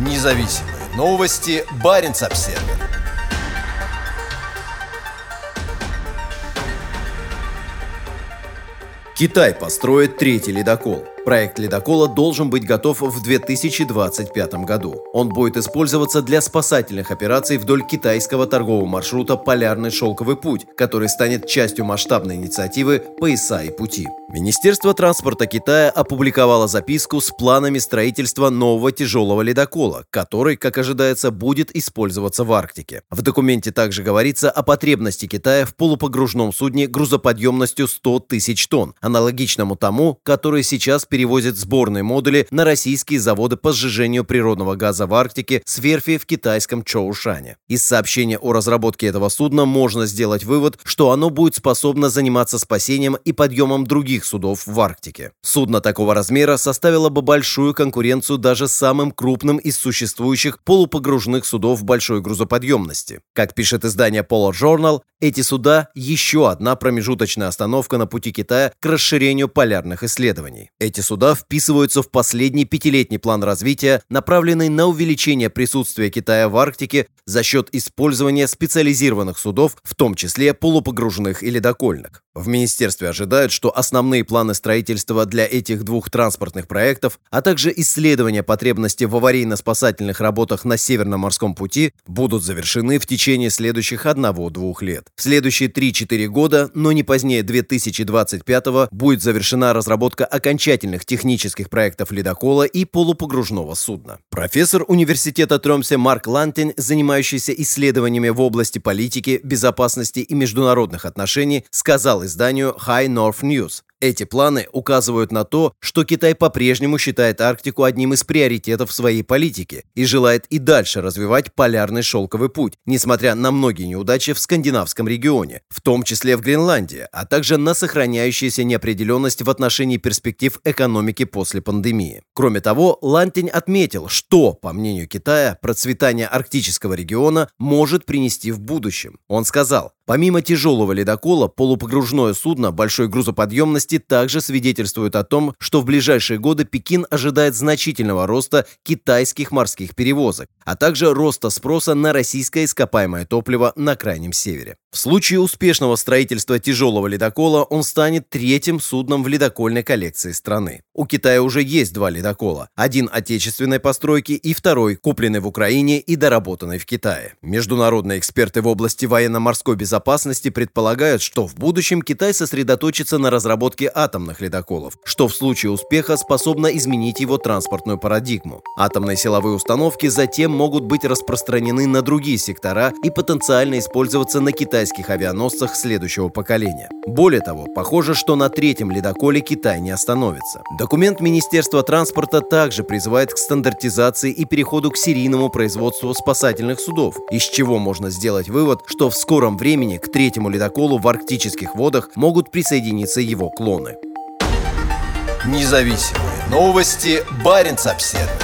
Независимые новости. Барин обсерва Китай построит третий ледокол. Проект ледокола должен быть готов в 2025 году. Он будет использоваться для спасательных операций вдоль китайского торгового маршрута «Полярный шелковый путь», который станет частью масштабной инициативы «Пояса и пути». Министерство транспорта Китая опубликовало записку с планами строительства нового тяжелого ледокола, который, как ожидается, будет использоваться в Арктике. В документе также говорится о потребности Китая в полупогружном судне грузоподъемностью 100 тысяч тонн, аналогичному тому, который сейчас перевозит сборные модули на российские заводы по сжижению природного газа в Арктике с верфи в китайском Чоушане. Из сообщения о разработке этого судна можно сделать вывод, что оно будет способно заниматься спасением и подъемом других судов в Арктике. Судно такого размера составило бы большую конкуренцию даже самым крупным из существующих полупогружных судов большой грузоподъемности. Как пишет издание Polar Journal, эти суда – еще одна промежуточная остановка на пути Китая к расширению полярных исследований. Эти суда вписываются в последний пятилетний план развития, направленный на увеличение присутствия Китая в Арктике за счет использования специализированных судов, в том числе полупогружных и ледокольных. В министерстве ожидают, что основные планы строительства для этих двух транспортных проектов, а также исследования потребности в аварийно-спасательных работах на Северном морском пути будут завершены в течение следующих 1-2 лет. В следующие 3-4 года, но не позднее 2025 будет завершена разработка окончательных технических проектов ледокола и полупогружного судна. Профессор университета Тромсе Марк Лантин, занимающийся исследованиями в области политики, безопасности и международных отношений, сказал изданию High North News. Эти планы указывают на то, что Китай по-прежнему считает Арктику одним из приоритетов своей политики и желает и дальше развивать полярный шелковый путь, несмотря на многие неудачи в скандинавском регионе, в том числе в Гренландии, а также на сохраняющуюся неопределенность в отношении перспектив экономики после пандемии. Кроме того, Лантинь отметил, что, по мнению Китая, процветание арктического региона может принести в будущем. Он сказал, помимо тяжелого ледокола, полупогружное судно большой грузоподъемности также свидетельствуют о том, что в ближайшие годы Пекин ожидает значительного роста китайских морских перевозок, а также роста спроса на российское ископаемое топливо на Крайнем Севере. В случае успешного строительства тяжелого ледокола он станет третьим судном в ледокольной коллекции страны. У Китая уже есть два ледокола. Один отечественной постройки и второй, купленный в Украине и доработанный в Китае. Международные эксперты в области военно-морской безопасности предполагают, что в будущем Китай сосредоточится на разработке атомных ледоколов, что в случае успеха способно изменить его транспортную парадигму. Атомные силовые установки затем могут быть распространены на другие сектора и потенциально использоваться на китайских авианосцах следующего поколения. Более того, похоже, что на третьем ледоколе Китай не остановится. Документ Министерства транспорта также призывает к стандартизации и переходу к серийному производству спасательных судов, из чего можно сделать вывод, что в скором времени к третьему ледоколу в арктических водах могут присоединиться его клоны. Независимые новости. Барин обседный.